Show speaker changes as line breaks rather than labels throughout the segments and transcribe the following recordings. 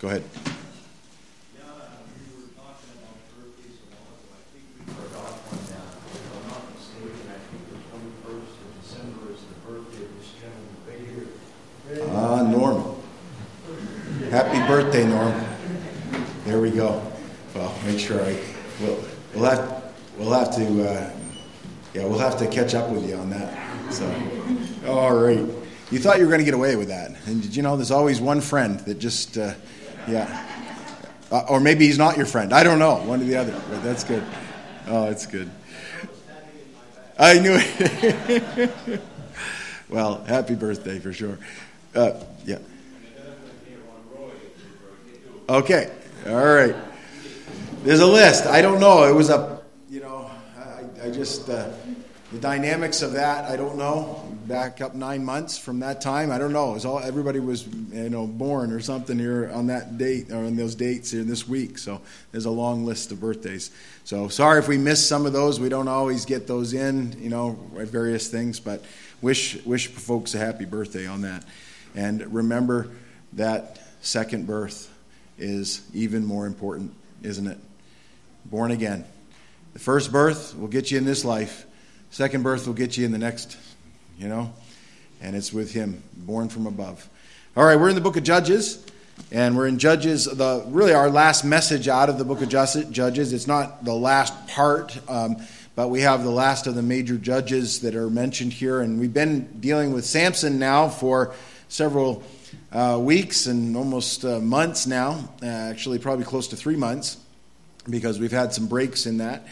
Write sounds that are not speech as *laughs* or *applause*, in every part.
Go ahead. Ah, Norm. Happy birthday, Norm. There we go. Well, make sure I we'll, we'll have we'll have to uh, yeah we'll have to catch up with you on that. So, all right. You thought you were going to get away with that, and did you know there's always one friend that just uh, yeah, uh, or maybe he's not your friend. I don't know, one or the other. But that's good. Oh, that's good. I knew it. *laughs* well, happy birthday for sure. Uh, yeah. Okay. All right. There's a list. I don't know. It was a, you know, I, I just, uh, the dynamics of that, I don't know. Back up nine months from that time, I don't know. Was all everybody was, you know, born or something here on that date or on those dates here this week. So there's a long list of birthdays. So sorry if we missed some of those. We don't always get those in, you know, various things. But wish wish folks a happy birthday on that. And remember that second birth is even more important, isn't it? Born again. The first birth will get you in this life, second birth will get you in the next, you know? And it's with Him, born from above. All right, we're in the book of Judges. And we're in Judges, the really our last message out of the book of Judges. It's not the last part, um, but we have the last of the major judges that are mentioned here. And we've been dealing with Samson now for several uh, weeks and almost uh, months now, uh, actually, probably close to three months, because we've had some breaks in that.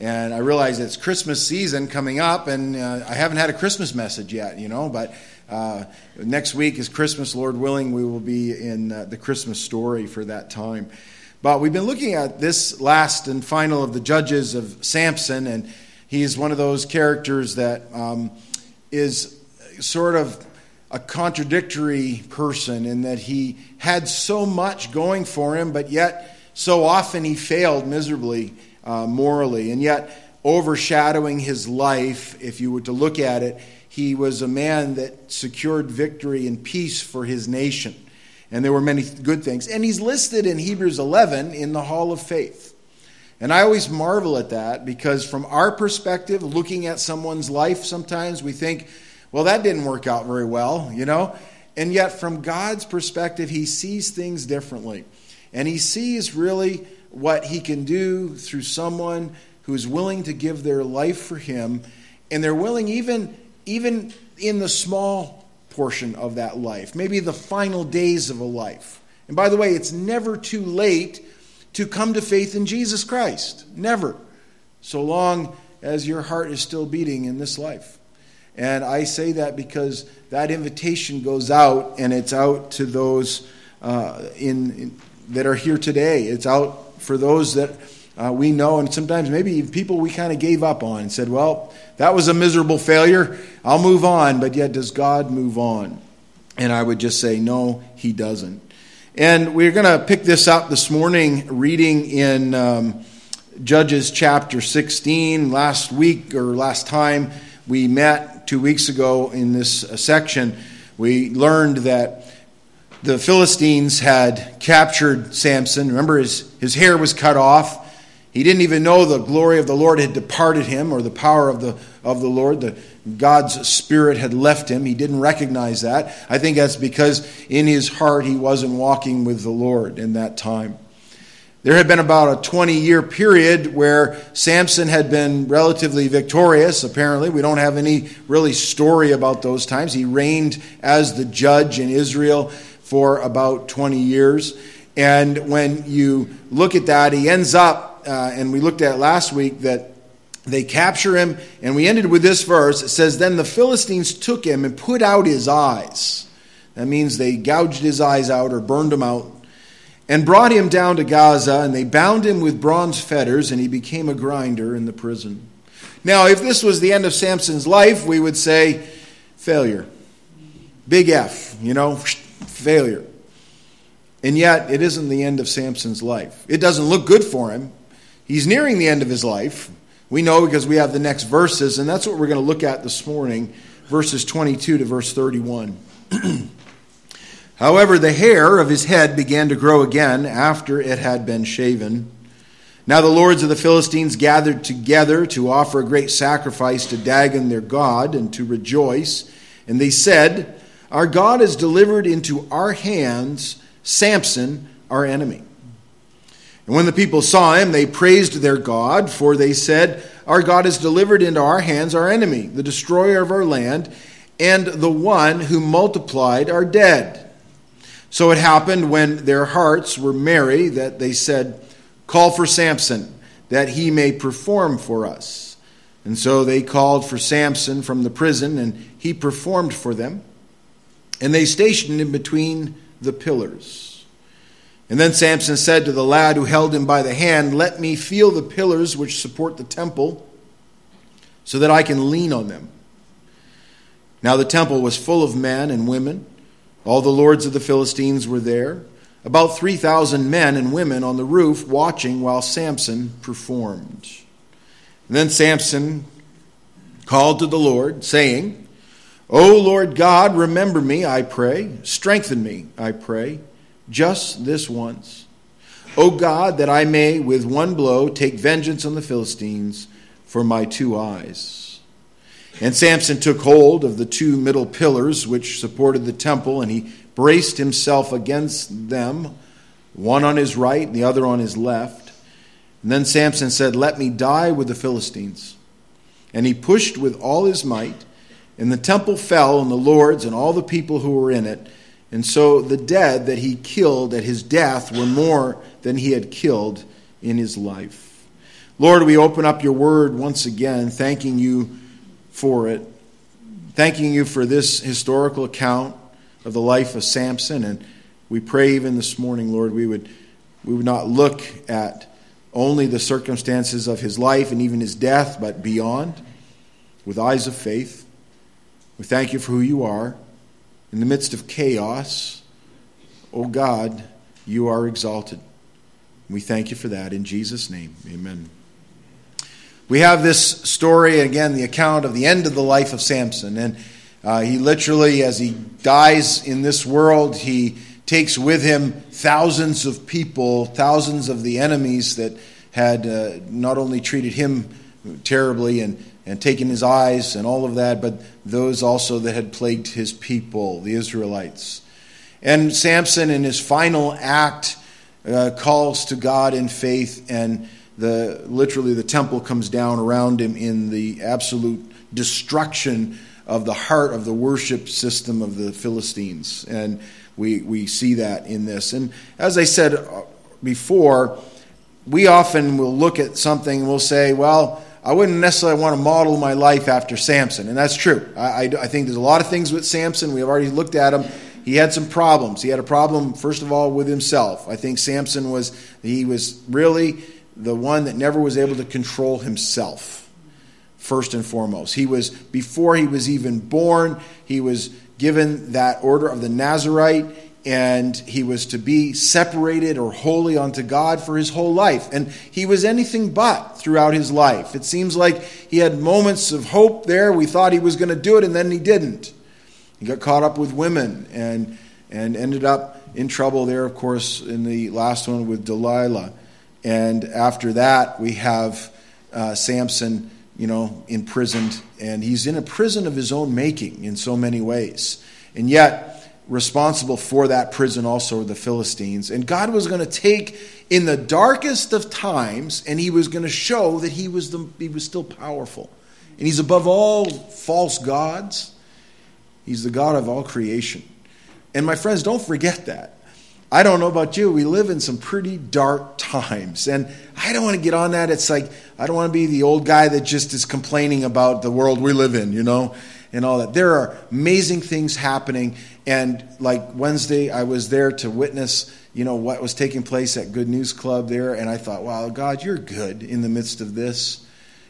And I realize it's Christmas season coming up, and uh, I haven't had a Christmas message yet, you know, but uh, next week is Christmas, Lord willing, we will be in uh, the Christmas story for that time. But we've been looking at this last and final of the judges of Samson, and he's one of those characters that um, is sort of a contradictory person in that he had so much going for him, but yet so often he failed miserably uh, morally. And yet, overshadowing his life, if you were to look at it, he was a man that secured victory and peace for his nation. And there were many good things. And he's listed in Hebrews 11 in the Hall of Faith. And I always marvel at that because, from our perspective, looking at someone's life, sometimes we think, well, that didn't work out very well, you know? And yet, from God's perspective, He sees things differently. And He sees really what He can do through someone who is willing to give their life for Him. And they're willing, even, even in the small portion of that life, maybe the final days of a life. And by the way, it's never too late to come to faith in Jesus Christ. Never. So long as your heart is still beating in this life. And I say that because that invitation goes out, and it's out to those uh, in, in, that are here today. It's out for those that uh, we know, and sometimes maybe people we kind of gave up on and said, "Well, that was a miserable failure. I'll move on." But yet, does God move on? And I would just say, no, He doesn't. And we're going to pick this up this morning, reading in um, Judges chapter 16. Last week or last time we met two weeks ago in this uh, section, we learned that the Philistines had captured Samson. Remember, his, his hair was cut off. He didn't even know the glory of the Lord had departed him or the power of the, of the Lord. The, God's Spirit had left him. He didn't recognize that. I think that's because in his heart he wasn't walking with the Lord in that time. There had been about a 20 year period where Samson had been relatively victorious, apparently. We don't have any really story about those times. He reigned as the judge in Israel for about 20 years. And when you look at that, he ends up, uh, and we looked at last week that they capture him, and we ended with this verse. It says, Then the Philistines took him and put out his eyes. That means they gouged his eyes out or burned him out and brought him down to Gaza, and they bound him with bronze fetters, and he became a grinder in the prison. Now, if this was the end of Samson's life, we would say failure. Big F, you know, failure. And yet, it isn't the end of Samson's life. It doesn't look good for him. He's nearing the end of his life. We know because we have the next verses, and that's what we're going to look at this morning verses 22 to verse 31. *clears throat* However, the hair of his head began to grow again after it had been shaven. Now the lords of the Philistines gathered together to offer a great sacrifice to Dagon their god and to rejoice. And they said, Our God has delivered into our hands Samson, our enemy. And when the people saw him, they praised their God, for they said, Our God has delivered into our hands our enemy, the destroyer of our land, and the one who multiplied our dead. So it happened when their hearts were merry that they said, Call for Samson, that he may perform for us. And so they called for Samson from the prison, and he performed for them. And they stationed him between the pillars. And then Samson said to the lad who held him by the hand, Let me feel the pillars which support the temple, so that I can lean on them. Now the temple was full of men and women. All the lords of the Philistines were there about 3,000 men and women on the roof watching while Samson performed. And then Samson called to the Lord, saying, O Lord God, remember me, I pray. Strengthen me, I pray, just this once. O God, that I may with one blow take vengeance on the Philistines for my two eyes. And Samson took hold of the two middle pillars which supported the temple, and he braced himself against them, one on his right and the other on his left. And then Samson said, Let me die with the Philistines. And he pushed with all his might, and the temple fell, and the lords and all the people who were in it. And so the dead that he killed at his death were more than he had killed in his life. Lord, we open up your word once again, thanking you for it, thanking you for this historical account of the life of Samson. And we pray even this morning, Lord, we would, we would not look at only the circumstances of his life and even his death, but beyond, with eyes of faith. We thank you for who you are. In the midst of chaos, O oh God, you are exalted. We thank you for that in Jesus' name. Amen. We have this story, again, the account of the end of the life of Samson. And uh, he literally, as he dies in this world, he takes with him thousands of people, thousands of the enemies that had uh, not only treated him terribly and, and taken his eyes and all of that, but those also that had plagued his people, the Israelites. And Samson, in his final act, uh, calls to God in faith, and the literally the temple comes down around him in the absolute destruction of the heart of the worship system of the Philistines. And we, we see that in this. And as I said uh, before, we often will look at something and we'll say, well, I wouldn't necessarily want to model my life after Samson. And that's true. I, I, I think there's a lot of things with Samson. We've already looked at him. He had some problems. He had a problem, first of all, with himself. I think Samson was, he was really the one that never was able to control himself first and foremost. He was, before he was even born, he was given that order of the Nazarite, and he was to be separated or holy unto God for his whole life. And he was anything but throughout his life. It seems like he had moments of hope there. We thought he was going to do it, and then he didn't. He got caught up with women and, and ended up in trouble there, of course, in the last one with Delilah. And after that, we have uh, Samson you know, imprisoned, and he's in a prison of his own making in so many ways. And yet, responsible for that prison also the Philistines. And God was going to take in the darkest of times, and he was going to show that he was, the, he was still powerful. And he's above all false gods, he's the God of all creation. And my friends, don't forget that. I don't know about you, we live in some pretty dark times. And I don't want to get on that. It's like, I don't want to be the old guy that just is complaining about the world we live in, you know, and all that. There are amazing things happening. And like Wednesday, I was there to witness, you know, what was taking place at Good News Club there. And I thought, wow, God, you're good in the midst of this.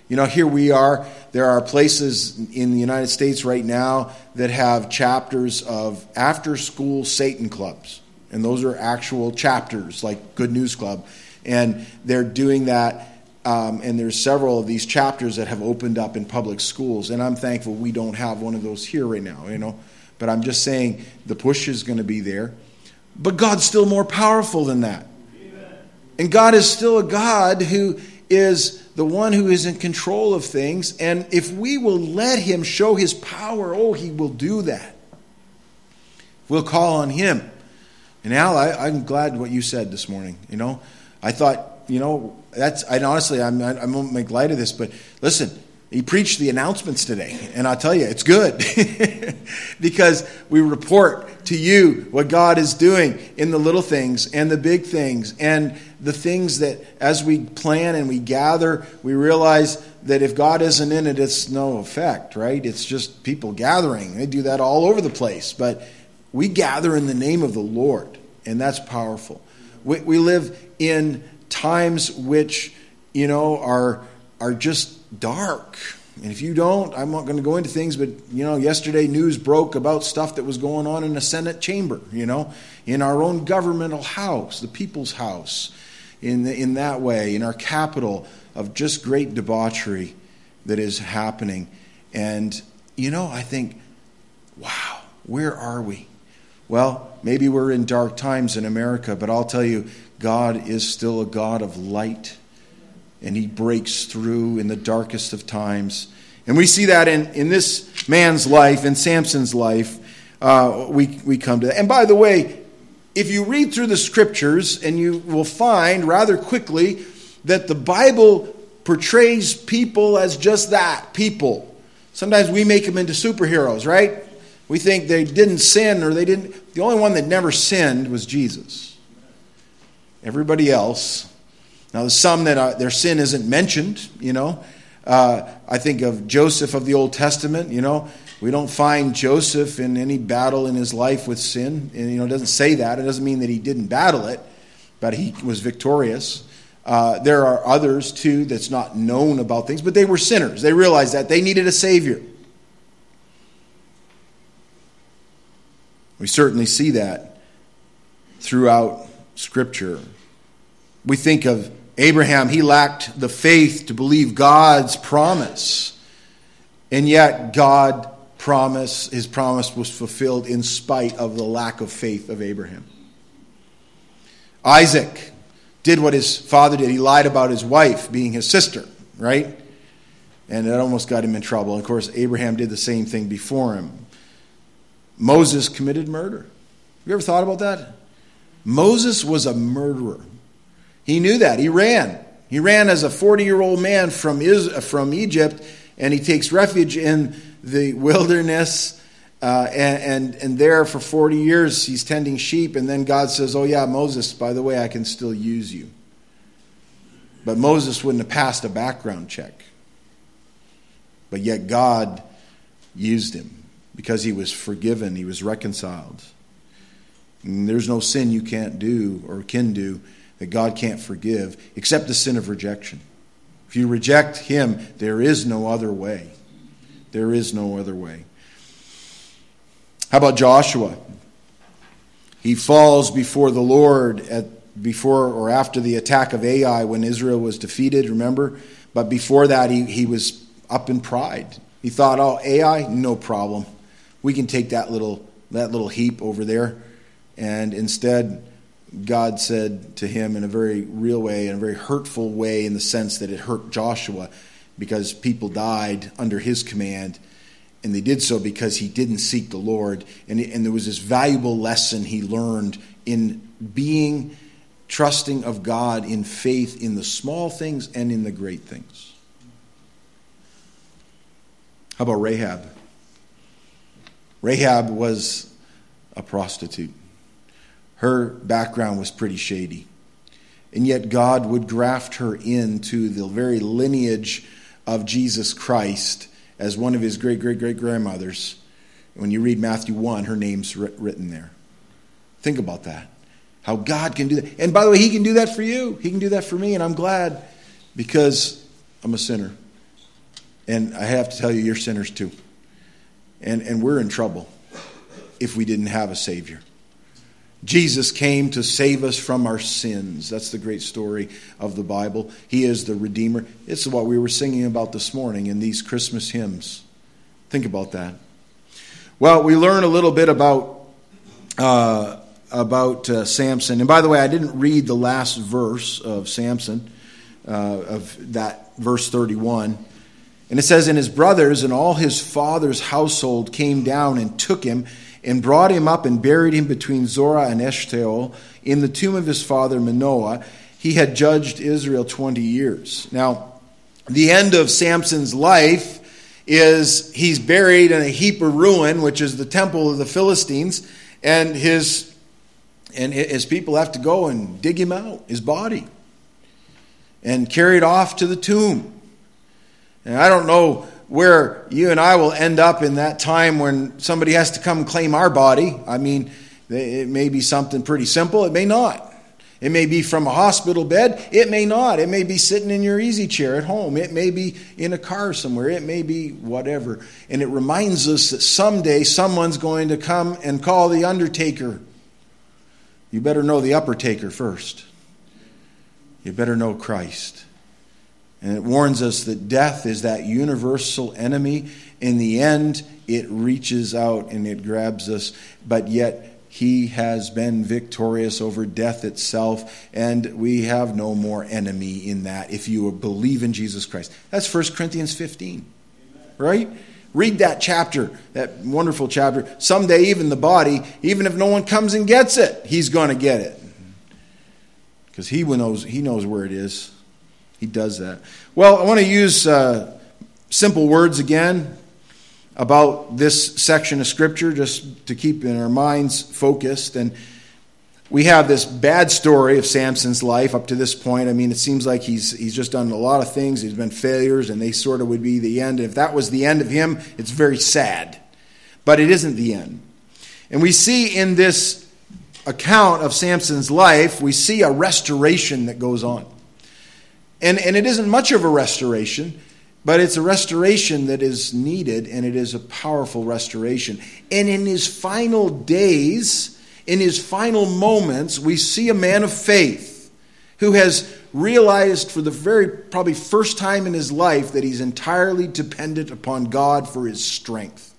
You know, here we are. There are places in the United States right now that have chapters of after school Satan clubs and those are actual chapters like Good News Club. And they're doing that. Um, and there's several of these chapters that have opened up in public schools. And I'm thankful we don't have one of those here right now, you know. but I'm just saying the push is going to be there. But God's still more powerful than that. And God is still a God who is the one who is in control of things. And if we will let Him show His power, oh, He will do that. We'll call on Him. And Al, I, am glad what you said this morning. You know, I thought, you know, that's, I honestly, I'm, I, won't make light of this, but listen, he preached the announcements today, and I'll tell you, it's good *laughs* because we report to you what God is doing in the little things and the big things and the things that as we plan and we gather, we realize that if God isn't in it, it's no effect, right? It's just people gathering. They do that all over the place, but we gather in the name of the Lord, and that's powerful. We, we live in times which, you know, are, are just dark. And if you don't, I'm not going to go into things, but you know, yesterday news broke about stuff that was going on in the Senate chamber, you know, in our own governmental house, the people's house, in, the, in that way, in our capital, of just great debauchery that is happening. And, you know, I think, wow, where are we? Well, maybe we're in dark times in America, but I'll tell you, God is still a God of light and he breaks through in the darkest of times. And we see that in, in this man's life, in Samson's life. Uh, we, we come to that. And by the way, if you read through the scriptures, and you will find rather quickly that the Bible portrays people as just that people. Sometimes we make them into superheroes, right? We think they didn't sin or they didn't. The only one that never sinned was Jesus. Everybody else now, there's some that are, their sin isn't mentioned, you know. Uh, I think of Joseph of the Old Testament, you know. We don't find Joseph in any battle in his life with sin. And, you know, it doesn't say that. It doesn't mean that he didn't battle it, but he was victorious. Uh, there are others, too, that's not known about things, but they were sinners. They realized that they needed a Savior. We certainly see that throughout Scripture. We think of Abraham, he lacked the faith to believe God's promise. And yet, God promise, his promise was fulfilled in spite of the lack of faith of Abraham. Isaac did what his father did. He lied about his wife being his sister, right? And it almost got him in trouble. Of course, Abraham did the same thing before him. Moses committed murder. Have you ever thought about that? Moses was a murderer. He knew that. He ran. He ran as a 40 year old man from, from Egypt, and he takes refuge in the wilderness. Uh, and, and, and there for 40 years, he's tending sheep. And then God says, Oh, yeah, Moses, by the way, I can still use you. But Moses wouldn't have passed a background check. But yet God used him because he was forgiven, he was reconciled. And there's no sin you can't do or can do that God can't forgive except the sin of rejection. If you reject Him, there is no other way. There is no other way. How about Joshua? He falls before the Lord at before or after the attack of Ai when Israel was defeated, remember? But before that, he, he was up in pride. He thought, oh, Ai, no problem. We can take that little, that little heap over there. And instead, God said to him in a very real way, in a very hurtful way, in the sense that it hurt Joshua because people died under his command. And they did so because he didn't seek the Lord. And, and there was this valuable lesson he learned in being trusting of God in faith in the small things and in the great things. How about Rahab? Rahab was a prostitute her background was pretty shady. And yet, God would graft her into the very lineage of Jesus Christ as one of his great great great grandmothers. When you read Matthew 1, her name's written there. Think about that. How God can do that. And by the way, He can do that for you. He can do that for me, and I'm glad because I'm a sinner. And I have to tell you, you're sinners too. And, and we're in trouble if we didn't have a Savior. Jesus came to save us from our sins. That's the great story of the Bible. He is the Redeemer. It's what we were singing about this morning in these Christmas hymns. Think about that. Well, we learn a little bit about uh, about uh, Samson. And by the way, I didn't read the last verse of Samson, uh, of that verse 31. And it says, And his brothers and all his father's household came down and took him and brought him up and buried him between Zorah and Eshtaol in the tomb of his father Manoah. He had judged Israel 20 years. Now, the end of Samson's life is he's buried in a heap of ruin, which is the temple of the Philistines, and his and his people have to go and dig him out, his body, and carry it off to the tomb. And I don't know where you and I will end up in that time when somebody has to come claim our body. I mean, it may be something pretty simple, it may not. It may be from a hospital bed. It may not. It may be sitting in your easy chair at home. It may be in a car somewhere. It may be whatever. And it reminds us that someday someone's going to come and call the undertaker. You better know the upper taker first. You better know Christ. And it warns us that death is that universal enemy. In the end, it reaches out and it grabs us, but yet he has been victorious over death itself, and we have no more enemy in that if you believe in Jesus Christ. That's 1 Corinthians 15, right? Read that chapter, that wonderful chapter. Someday, even the body, even if no one comes and gets it, he's going to get it. Because he knows, he knows where it is. He does that. Well, I want to use uh, simple words again about this section of Scripture just to keep in our minds focused. And we have this bad story of Samson's life up to this point. I mean, it seems like he's, he's just done a lot of things, he's been failures, and they sort of would be the end. And if that was the end of him, it's very sad. But it isn't the end. And we see in this account of Samson's life, we see a restoration that goes on. And, and it isn't much of a restoration but it's a restoration that is needed, and it is a powerful restoration. And in his final days, in his final moments, we see a man of faith who has realized for the very probably first time in his life that he's entirely dependent upon God for his strength.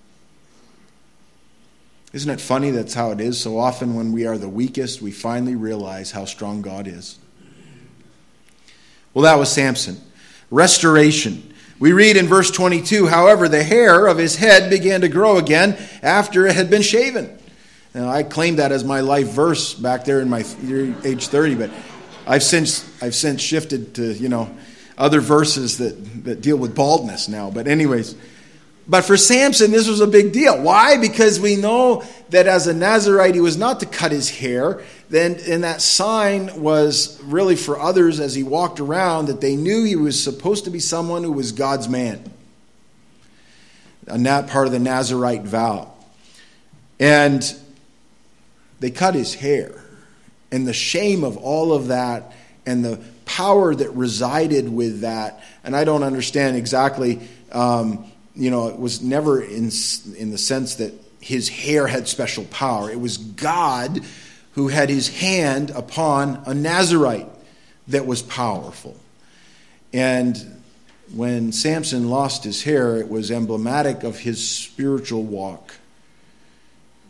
Isn't it funny that's how it is? So often, when we are the weakest, we finally realize how strong God is. Well, that was Samson. Restoration. We read in verse 22 however, the hair of his head began to grow again after it had been shaven. Now, I claimed that as my life verse back there in my age 30, but I've since, I've since shifted to, you know, other verses that, that deal with baldness now. But, anyways, but for Samson, this was a big deal. Why? Because we know that as a Nazarite, he was not to cut his hair. Then, and that sign was really for others as he walked around that they knew he was supposed to be someone who was God's man. And that part of the Nazarite vow. And they cut his hair. And the shame of all of that and the power that resided with that. And I don't understand exactly. Um, you know, it was never in, in the sense that his hair had special power. It was God who had his hand upon a Nazarite that was powerful. And when Samson lost his hair, it was emblematic of his spiritual walk.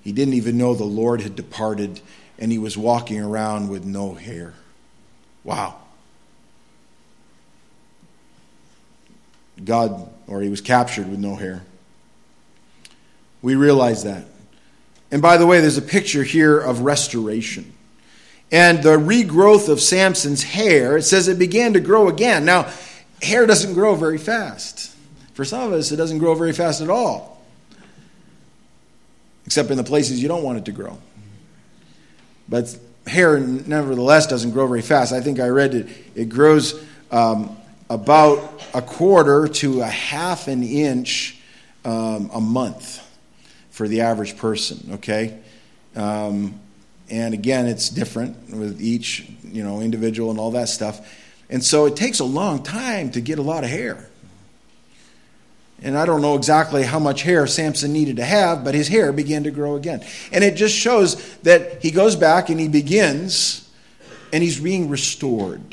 He didn't even know the Lord had departed, and he was walking around with no hair. Wow. God, or he was captured with no hair. We realize that. And by the way, there's a picture here of restoration. And the regrowth of Samson's hair, it says it began to grow again. Now, hair doesn't grow very fast. For some of us, it doesn't grow very fast at all, except in the places you don't want it to grow. But hair, nevertheless, doesn't grow very fast. I think I read it, it grows um, about a quarter to a half an inch um, a month for the average person, okay? Um, and again, it's different with each, you know, individual and all that stuff. And so it takes a long time to get a lot of hair. And I don't know exactly how much hair Samson needed to have, but his hair began to grow again. And it just shows that he goes back and he begins and he's being restored.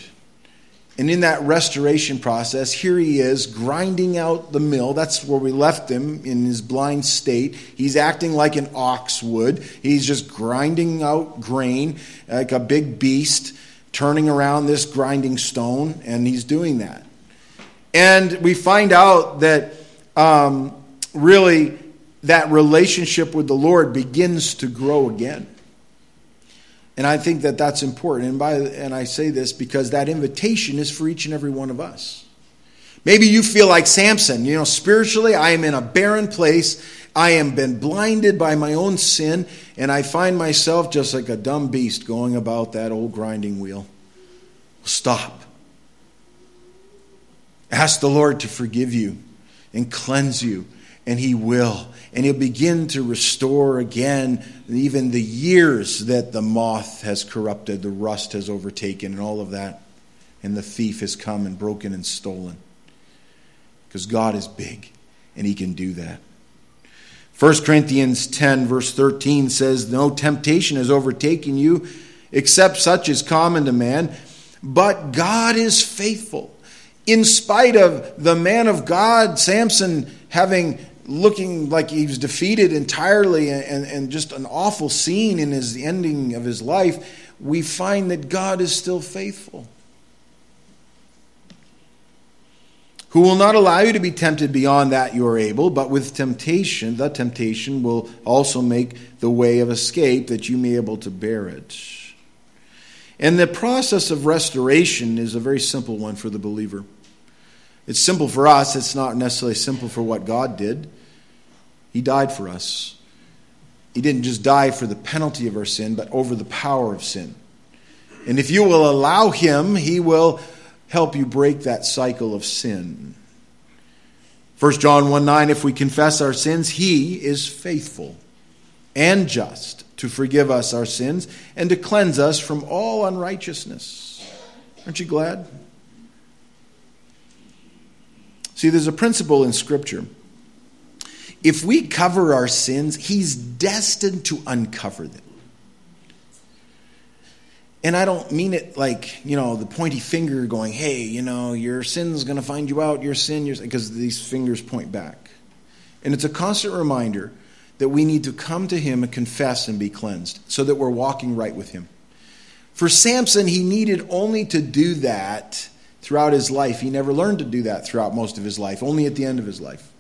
And in that restoration process, here he is grinding out the mill. That's where we left him in his blind state. He's acting like an ox would. He's just grinding out grain like a big beast, turning around this grinding stone, and he's doing that. And we find out that um, really that relationship with the Lord begins to grow again. And I think that that's important. And, by, and I say this because that invitation is for each and every one of us. Maybe you feel like Samson. You know, spiritually, I am in a barren place. I am been blinded by my own sin, and I find myself just like a dumb beast going about that old grinding wheel. Stop. Ask the Lord to forgive you and cleanse you and he will. And he'll begin to restore again even the years that the moth has corrupted, the rust has overtaken, and all of that. And the thief has come and broken and stolen. Because God is big, and he can do that. 1 Corinthians 10, verse 13 says, No temptation has overtaken you except such as common to man, but God is faithful. In spite of the man of God, Samson, having looking like he was defeated entirely and, and just an awful scene in his ending of his life, we find that God is still faithful. Who will not allow you to be tempted beyond that you are able, but with temptation, the temptation will also make the way of escape that you may be able to bear it. And the process of restoration is a very simple one for the believer. It's simple for us, it's not necessarily simple for what God did. He died for us. He didn't just die for the penalty of our sin, but over the power of sin. And if you will allow Him, He will help you break that cycle of sin. 1 John 1 9, if we confess our sins, He is faithful and just to forgive us our sins and to cleanse us from all unrighteousness. Aren't you glad? See, there's a principle in Scripture. If we cover our sins, He's destined to uncover them. And I don't mean it like, you know, the pointy finger going, hey, you know, your sin's going to find you out, your sin, because these fingers point back. And it's a constant reminder that we need to come to Him and confess and be cleansed so that we're walking right with Him. For Samson, he needed only to do that throughout his life. He never learned to do that throughout most of his life, only at the end of his life.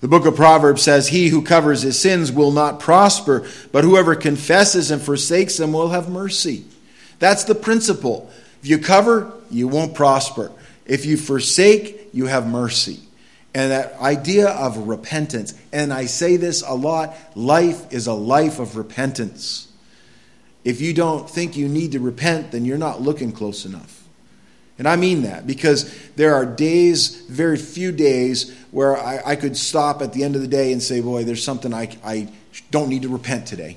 The book of Proverbs says, He who covers his sins will not prosper, but whoever confesses and forsakes them will have mercy. That's the principle. If you cover, you won't prosper. If you forsake, you have mercy. And that idea of repentance, and I say this a lot life is a life of repentance. If you don't think you need to repent, then you're not looking close enough. And I mean that because there are days, very few days, where I, I, could stop at the end of the day and say, Boy, there's something I, I don't need to repent today.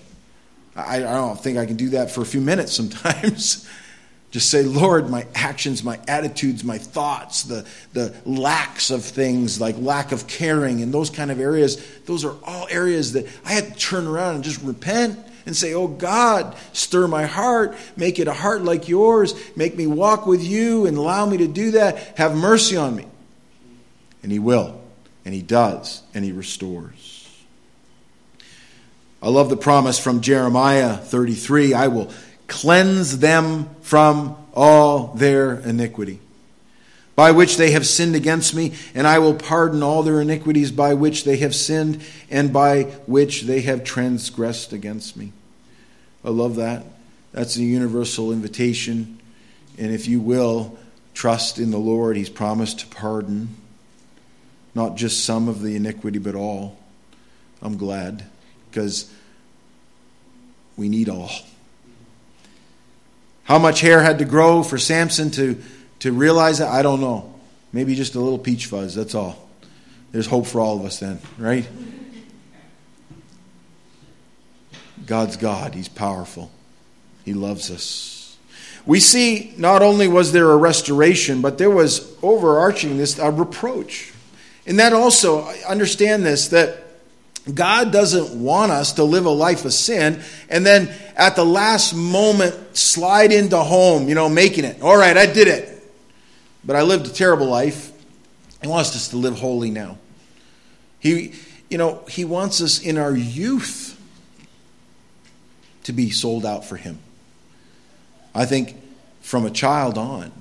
I, I don't think I can do that for a few minutes sometimes. *laughs* Just say, Lord, my actions, my attitudes, my thoughts, the, the lacks of things like lack of caring and those kind of areas, those are all areas that I had to turn around and just repent and say, Oh God, stir my heart, make it a heart like yours, make me walk with you and allow me to do that. Have mercy on me. And He will, and He does, and He restores. I love the promise from Jeremiah 33 I will cleanse them from all their iniquity by which they have sinned against me, and I will pardon all their iniquities by which they have sinned and by which they have transgressed against me. I love that. That's a universal invitation. And if you will, trust in the Lord, He's promised to pardon not just some of the iniquity, but all. I'm glad because we need all. How much hair had to grow for Samson to to realize that? I don't know. Maybe just a little peach fuzz, that's all. There's hope for all of us then, right? God's God, He's powerful, He loves us. We see not only was there a restoration, but there was overarching this a reproach. And that also, understand this, that God doesn't want us to live a life of sin and then at the last moment slide into home, you know, making it. All right, I did it. But I lived a terrible life. He wants us to live holy now. He, you know, he wants us in our youth to be sold out for him. I think from a child on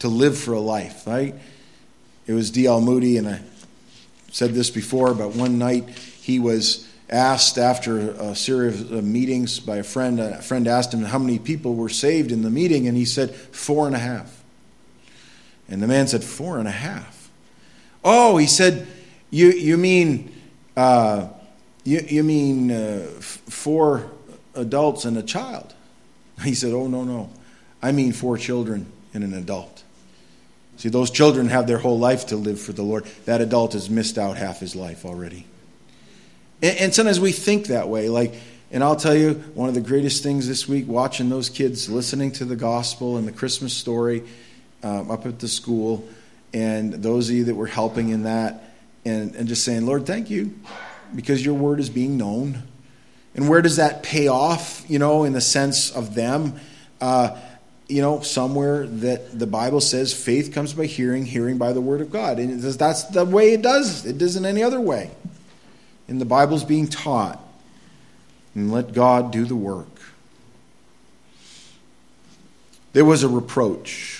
to live for a life, right? It was D.L. Moody, and I said this before, but one night he was asked after a series of meetings by a friend. A friend asked him how many people were saved in the meeting, and he said, Four and a half. And the man said, Four and a half. Oh, he said, You, you mean, uh, you, you mean uh, four adults and a child? *laughs* He said, Oh, no, no. I mean four children and an adult. See, those children have their whole life to live for the Lord. That adult has missed out half his life already. And, and sometimes we think that way. Like, and I'll tell you, one of the greatest things this week, watching those kids listening to the gospel and the Christmas story um, up at the school, and those of you that were helping in that, and, and just saying, Lord, thank you, because your word is being known. And where does that pay off, you know, in the sense of them? Uh, you know, somewhere that the Bible says faith comes by hearing, hearing by the word of God. And that's the way it does. It doesn't any other way and the Bible's being taught. And let God do the work. There was a reproach.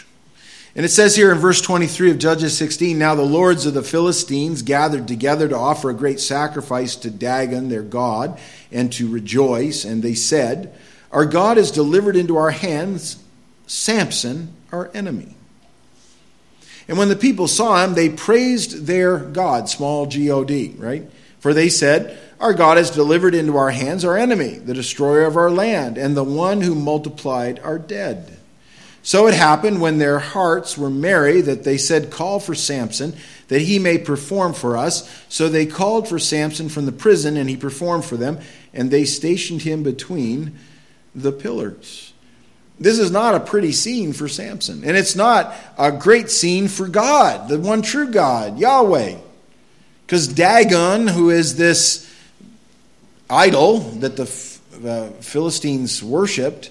And it says here in verse 23 of Judges 16 Now the lords of the Philistines gathered together to offer a great sacrifice to Dagon, their God, and to rejoice. And they said, Our God is delivered into our hands, Samson, our enemy. And when the people saw him, they praised their God, small G O D, right? For they said, Our God has delivered into our hands our enemy, the destroyer of our land, and the one who multiplied our dead. So it happened when their hearts were merry that they said, Call for Samson, that he may perform for us. So they called for Samson from the prison, and he performed for them, and they stationed him between the pillars. This is not a pretty scene for Samson, and it's not a great scene for God, the one true God, Yahweh. Because Dagon, who is this idol that the Philistines worshipped,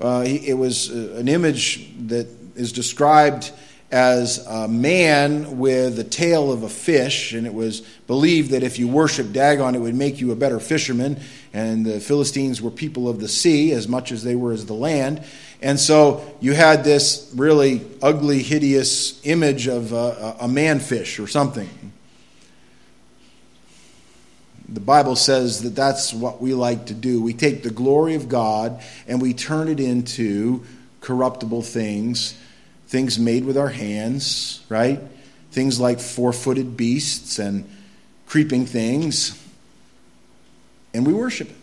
uh, it was uh, an image that is described as a man with the tail of a fish, and it was believed that if you worship Dagon, it would make you a better fisherman. And the Philistines were people of the sea as much as they were as the land. And so you had this really ugly, hideous image of a, a man fish or something the Bible says that that's what we like to do. We take the glory of God and we turn it into corruptible things, things made with our hands, right? Things like four footed beasts and creeping things. And we worship it.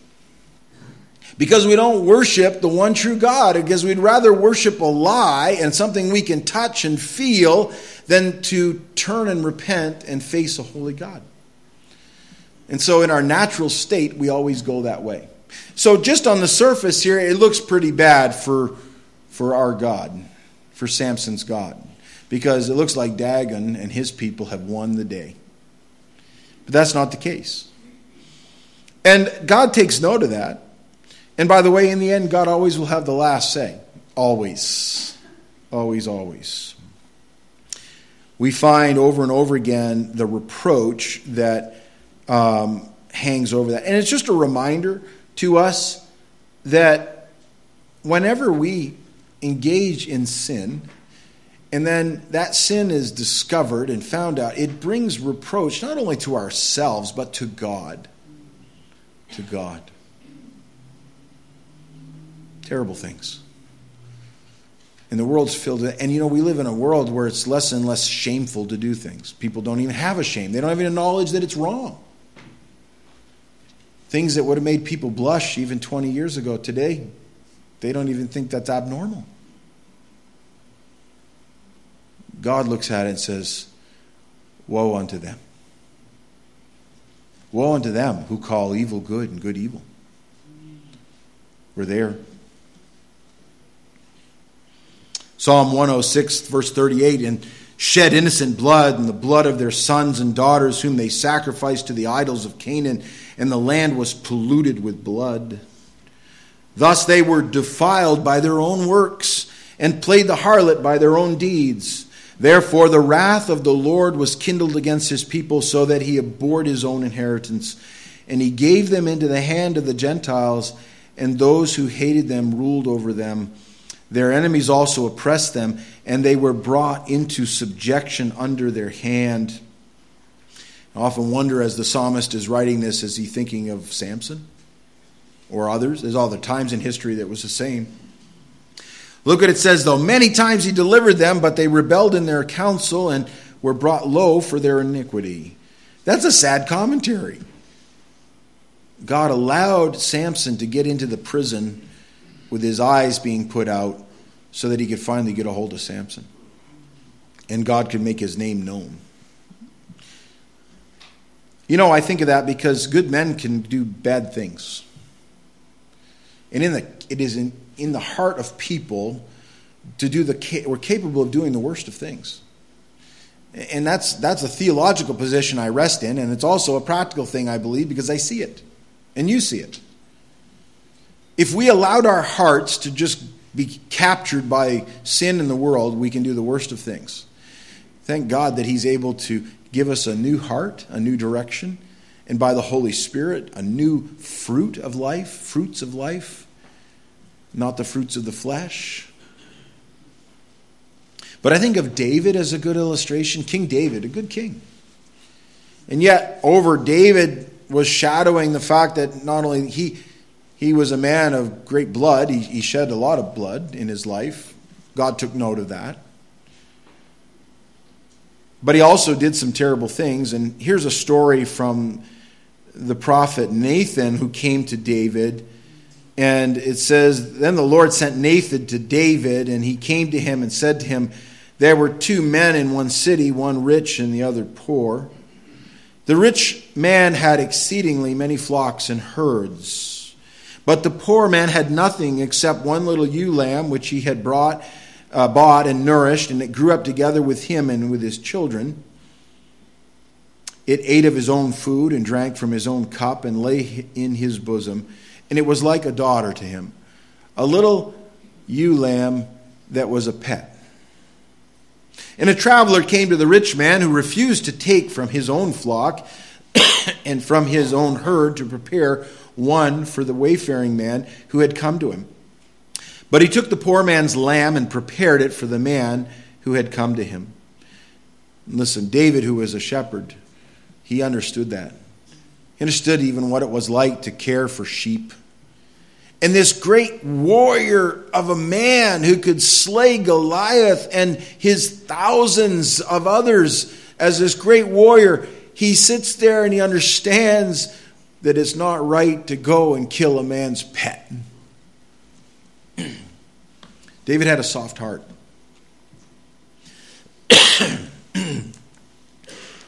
Because we don't worship the one true God, because we'd rather worship a lie and something we can touch and feel than to turn and repent and face a holy God. And so, in our natural state, we always go that way. So, just on the surface here, it looks pretty bad for, for our God, for Samson's God, because it looks like Dagon and his people have won the day. But that's not the case. And God takes note of that. And by the way, in the end, God always will have the last say. Always. Always, always. We find over and over again the reproach that um, hangs over that. And it's just a reminder to us that whenever we engage in sin, and then that sin is discovered and found out, it brings reproach not only to ourselves, but to God. To God. Terrible things. And the world's filled with, and you know, we live in a world where it's less and less shameful to do things. People don't even have a shame, they don't even acknowledge that it's wrong. Things that would have made people blush even 20 years ago today, they don't even think that's abnormal. God looks at it and says, Woe unto them. Woe unto them who call evil good and good evil. We're there. Psalm 106, verse 38 And shed innocent blood and the blood of their sons and daughters, whom they sacrificed to the idols of Canaan, and the land was polluted with blood. Thus they were defiled by their own works, and played the harlot by their own deeds. Therefore, the wrath of the Lord was kindled against his people, so that he abhorred his own inheritance. And he gave them into the hand of the Gentiles, and those who hated them ruled over them. Their enemies also oppressed them, and they were brought into subjection under their hand. I often wonder as the psalmist is writing this, is he thinking of Samson or others? There's all the times in history that was the same. Look what it says, though. Many times he delivered them, but they rebelled in their counsel and were brought low for their iniquity. That's a sad commentary. God allowed Samson to get into the prison with his eyes being put out so that he could finally get a hold of Samson. And God could make his name known. You know, I think of that because good men can do bad things. And in the, it is in, in the heart of people to do the, we're capable of doing the worst of things. And that's, that's a theological position I rest in, and it's also a practical thing, I believe, because I see it, and you see it. If we allowed our hearts to just be captured by sin in the world, we can do the worst of things. Thank God that He's able to give us a new heart, a new direction, and by the Holy Spirit, a new fruit of life, fruits of life, not the fruits of the flesh. But I think of David as a good illustration. King David, a good king. And yet, over David was shadowing the fact that not only he he was a man of great blood. He, he shed a lot of blood in his life. God took note of that. But he also did some terrible things. And here's a story from the prophet Nathan who came to David. And it says, Then the Lord sent Nathan to David, and he came to him and said to him, There were two men in one city, one rich and the other poor. The rich man had exceedingly many flocks and herds but the poor man had nothing except one little ewe lamb which he had brought, uh, bought and nourished, and it grew up together with him and with his children. It ate of his own food and drank from his own cup and lay in his bosom, and it was like a daughter to him, a little ewe lamb that was a pet. And a traveler came to the rich man who refused to take from his own flock *coughs* and from his own herd to prepare one for the wayfaring man who had come to him. But he took the poor man's lamb and prepared it for the man who had come to him. Listen, David, who was a shepherd, he understood that. He understood even what it was like to care for sheep. And this great warrior of a man who could slay Goliath and his thousands of others as this great warrior, he sits there and he understands that it's not right to go and kill a man's pet. David had a soft heart. *coughs*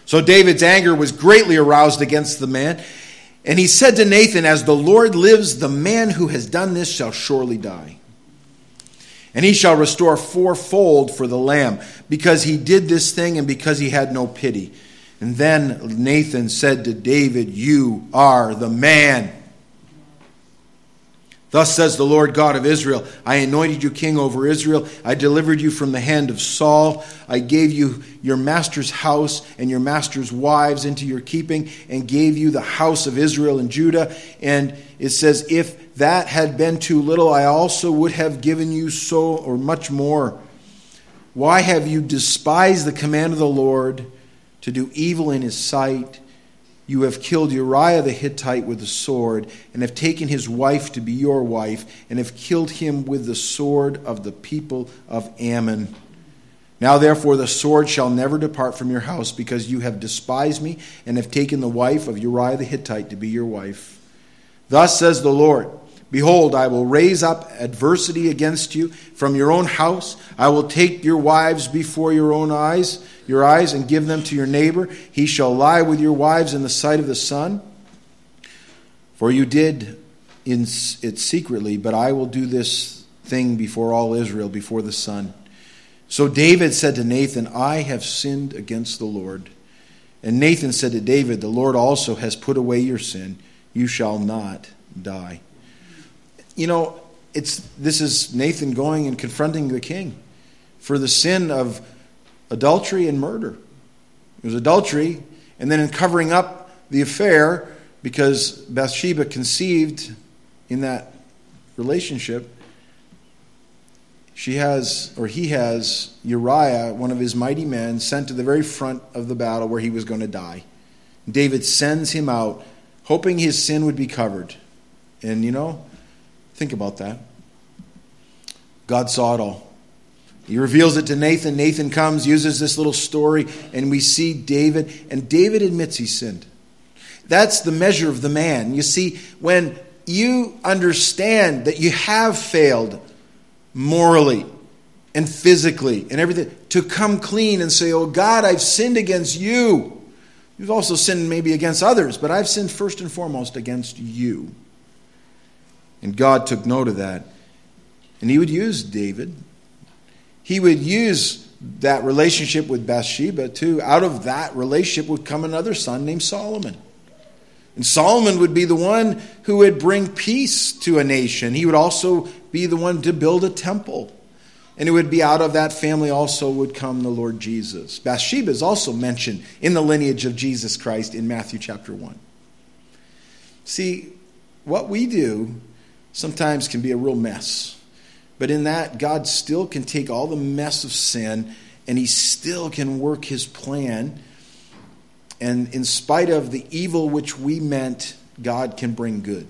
so David's anger was greatly aroused against the man. And he said to Nathan, As the Lord lives, the man who has done this shall surely die. And he shall restore fourfold for the lamb, because he did this thing and because he had no pity. And then Nathan said to David, You are the man. Thus says the Lord God of Israel I anointed you king over Israel. I delivered you from the hand of Saul. I gave you your master's house and your master's wives into your keeping, and gave you the house of Israel and Judah. And it says, If that had been too little, I also would have given you so or much more. Why have you despised the command of the Lord? to do evil in his sight. You have killed Uriah the Hittite with the sword, and have taken his wife to be your wife, and have killed him with the sword of the people of Ammon. Now, therefore, the sword shall never depart from your house, because you have despised me, and have taken the wife of Uriah the Hittite to be your wife. Thus says the Lord. Behold, I will raise up adversity against you from your own house. I will take your wives before your own eyes, your eyes, and give them to your neighbor. He shall lie with your wives in the sight of the sun. For you did in it secretly, but I will do this thing before all Israel, before the sun. So David said to Nathan, I have sinned against the Lord. And Nathan said to David, The Lord also has put away your sin. You shall not die. You know, it's, this is Nathan going and confronting the king for the sin of adultery and murder. It was adultery, and then in covering up the affair, because Bathsheba conceived in that relationship, she has, or he has, Uriah, one of his mighty men, sent to the very front of the battle where he was going to die. David sends him out, hoping his sin would be covered. And you know, think about that. God saw it all. He reveals it to Nathan. Nathan comes, uses this little story, and we see David, and David admits he sinned. That's the measure of the man. You see, when you understand that you have failed morally and physically and everything, to come clean and say, Oh God, I've sinned against you. You've also sinned maybe against others, but I've sinned first and foremost against you. And God took note of that. And He would use David. He would use that relationship with Bathsheba too. Out of that relationship would come another son named Solomon. And Solomon would be the one who would bring peace to a nation. He would also be the one to build a temple. And it would be out of that family also would come the Lord Jesus. Bathsheba is also mentioned in the lineage of Jesus Christ in Matthew chapter 1. See, what we do sometimes can be a real mess. But in that, God still can take all the mess of sin and He still can work His plan and in spite of the evil which we meant, God can bring good.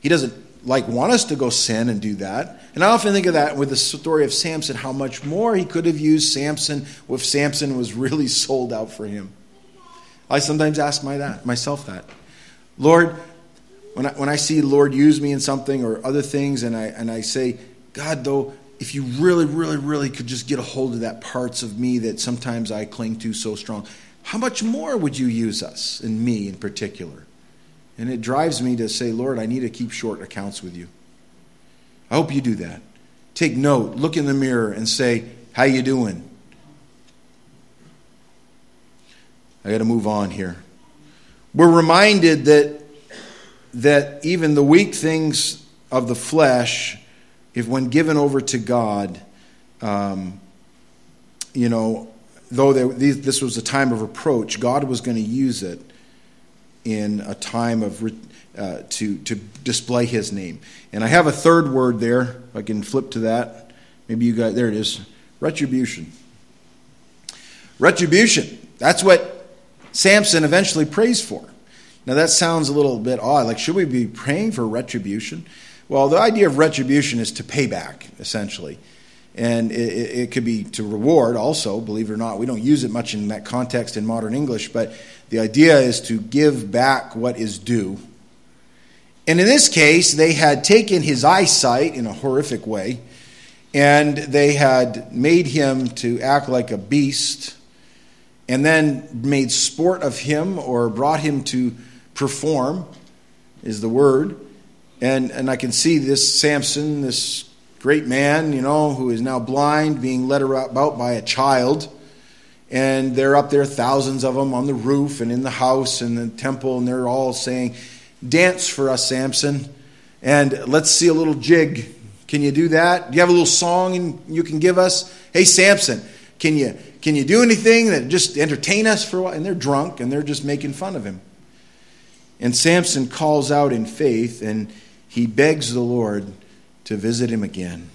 He doesn't like want us to go sin and do that. And I often think of that with the story of Samson, how much more he could have used Samson if Samson was really *laughs* sold out for him. I sometimes ask my that, myself that. Lord, when I, when I see Lord use me in something or other things, and I, and I say, God, though, if you really, really, really could just get a hold of that parts of me that sometimes I cling to so strong, how much more would you use us, and me in particular? And it drives me to say, Lord, I need to keep short accounts with you. I hope you do that. Take note, look in the mirror and say, How you doing? I got to move on here. We're reminded that that even the weak things of the flesh, if when given over to God, um, you know, though this was a time of reproach, God was going to use it in a time of uh, to to display His name. And I have a third word there. I can flip to that, maybe you got there. It is retribution. Retribution. That's what Samson eventually prays for. Now that sounds a little bit odd. Like, should we be praying for retribution? Well, the idea of retribution is to pay back, essentially and it, it, could be to reward also believe it or not we don't use it much in that context in modern english but the idea is to give back what is due and in this case they had taken his eyesight in a horrific way and they had made him to act like a beast and then made sport of him or brought him to perform is the word and and i can see this samson this great man, you know, who is now blind, being led about by a child. And they're up there, thousands of them on the roof and in the house and the temple, and they're all saying, Dance for us, Samson, and let's see a little jig. Can you do that? Do you have a little song and you can give us? Hey, Samson, can you, can you do anything that just entertain us for a while? And they're drunk and they're just making fun of him. And Samson calls out in faith and he begs the Lord to visit him again.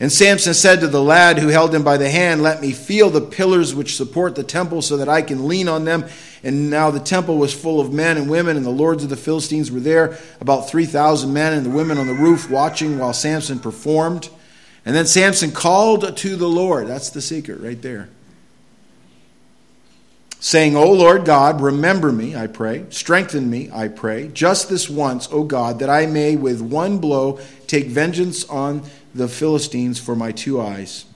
And Samson said to the lad who held him by the hand, Let me feel the pillars which support the temple so that I can lean on them. And now the temple was full of men and women, and the lords of the Philistines were there, about 3,000 men, and the women on the roof watching while Samson performed. And then Samson called to the Lord. That's the secret right there saying, O Lord God, remember me, I pray. Strengthen me, I pray, just this once, O God, that I may with one blow take vengeance on the Philistines for my two eyes.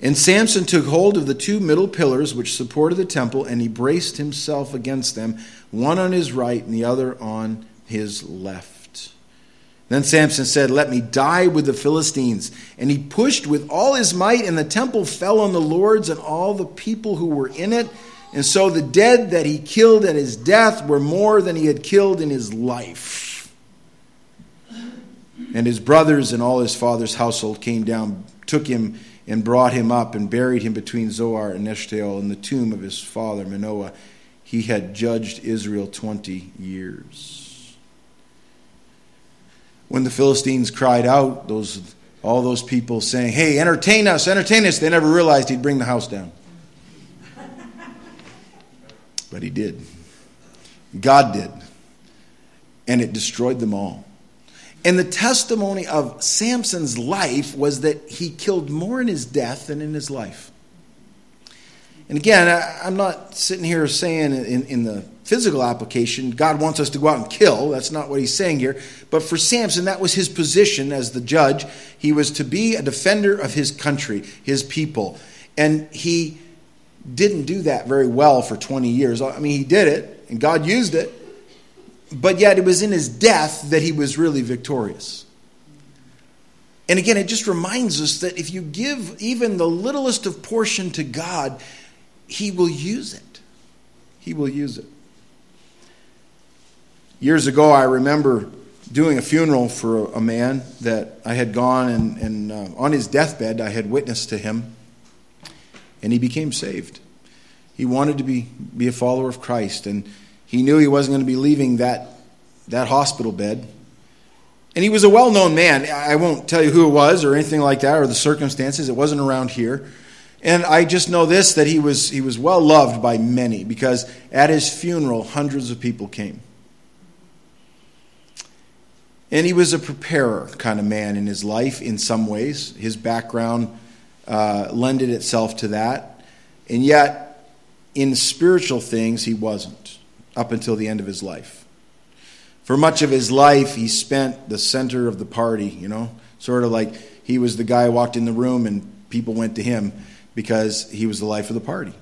And Samson took hold of the two middle pillars which supported the temple, and he braced himself against them, one on his right and the other on his left. Then Samson said, Let me die with the Philistines. And he pushed with all his might, and the temple fell on the lords and all the people who were in it. And so the dead that he killed at his death were more than he had killed in his life. And his brothers and all his father's household came down, took him, and brought him up, and buried him between Zorah and Eshtaol in the tomb of his father Manoah. He had judged Israel 20 years when the Philistines cried out, those, all those people saying, Hey, entertain us, entertain us, they never realized he'd bring the house down. but he did. God did. And it destroyed them all. And the testimony of Samson's life was that he killed more in his death than in his life. And again, I, am not sitting here saying in, in the physical application, God wants us to go out and kill. That's not what he's saying here. But for Samson, that was his position as the judge. He was to be a defender of his country, his people. And he didn't do that very well for 20 years. I mean, he did it, and God used it. But yet, it was in his death that he was really victorious. And again, it just reminds us that if you give even the littlest of portion to God, he will use it. He will use it. Years ago, I remember doing a funeral for a man that I had gone and, and uh, on his deathbed, I had witnessed to him, and he became saved. He wanted to be, be a follower of Christ, and he knew he wasn't going to be leaving that, that hospital bed. And he was a well known man. I won't tell you who it was or anything like that or the circumstances. It wasn't around here. And I just know this that he was, he was well loved by many because at his funeral, hundreds of people came. And he was a preparer kind of man in his life in some ways. His background uh, lended itself to that. And yet, in spiritual things, he wasn't up until the end of his life. For much of his life, he spent the center of the party, you know, sort of like he was the guy who walked in the room and people went to him because he was the life of the party.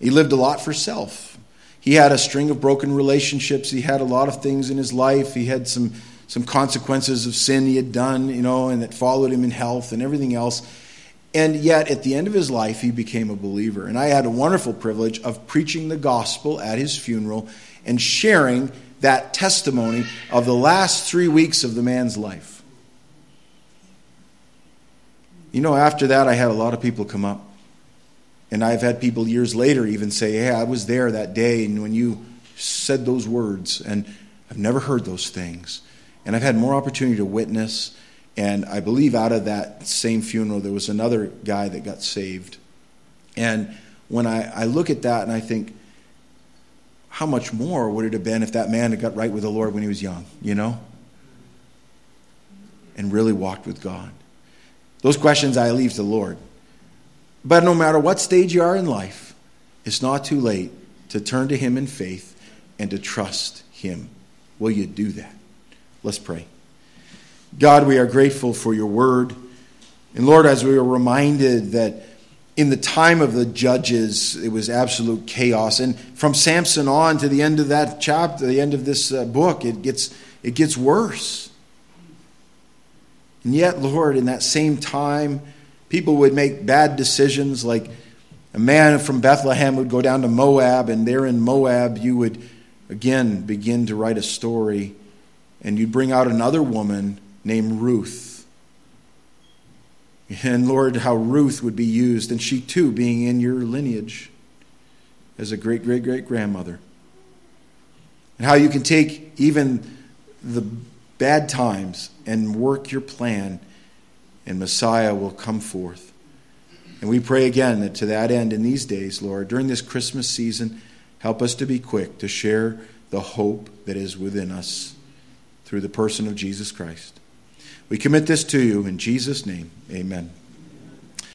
He lived a lot for self. He had a string of broken relationships. He had a lot of things in his life. He had some some consequences of sin he had done, you know, and that followed him in health and everything else. And yet, at the end of his life, he became a believer. And I had a wonderful privilege of preaching the gospel at his funeral and sharing that testimony of the last three weeks of the man's life. You know, after that, I had a lot of people come up. And I've had people years later even say, Hey, I was there that day, and when you said those words, and I've never heard those things. And I've had more opportunity to witness. And I believe out of that same funeral, there was another guy that got saved. And when I, I look at that and I think, how much more would it have been if that man had got right with the Lord when he was young, you know? And really walked with God. Those questions I leave to the Lord. But no matter what stage you are in life, it's not too late to turn to Him in faith and to trust Him. Will you do that? Let's pray. God, we are grateful for your word. And Lord, as we are reminded that in the time of the judges, it was absolute chaos. And from Samson on to the end of that chapter, the end of this uh, book, it gets, it gets worse. And yet, Lord, in that same time, people would make bad decisions like a man from Bethlehem would go down to Moab, and there in Moab, you would again begin to write a story and you'd bring out another woman named Ruth. And Lord, how Ruth would be used, and she too being in your lineage as a great great great grandmother. And how you can take even the bad times and work your plan, and Messiah will come forth. And we pray again that to that end in these days, Lord, during this Christmas season, help us to be quick to share the hope that is within us through the person of Jesus Christ. We commit this to you in Jesus' name. Amen.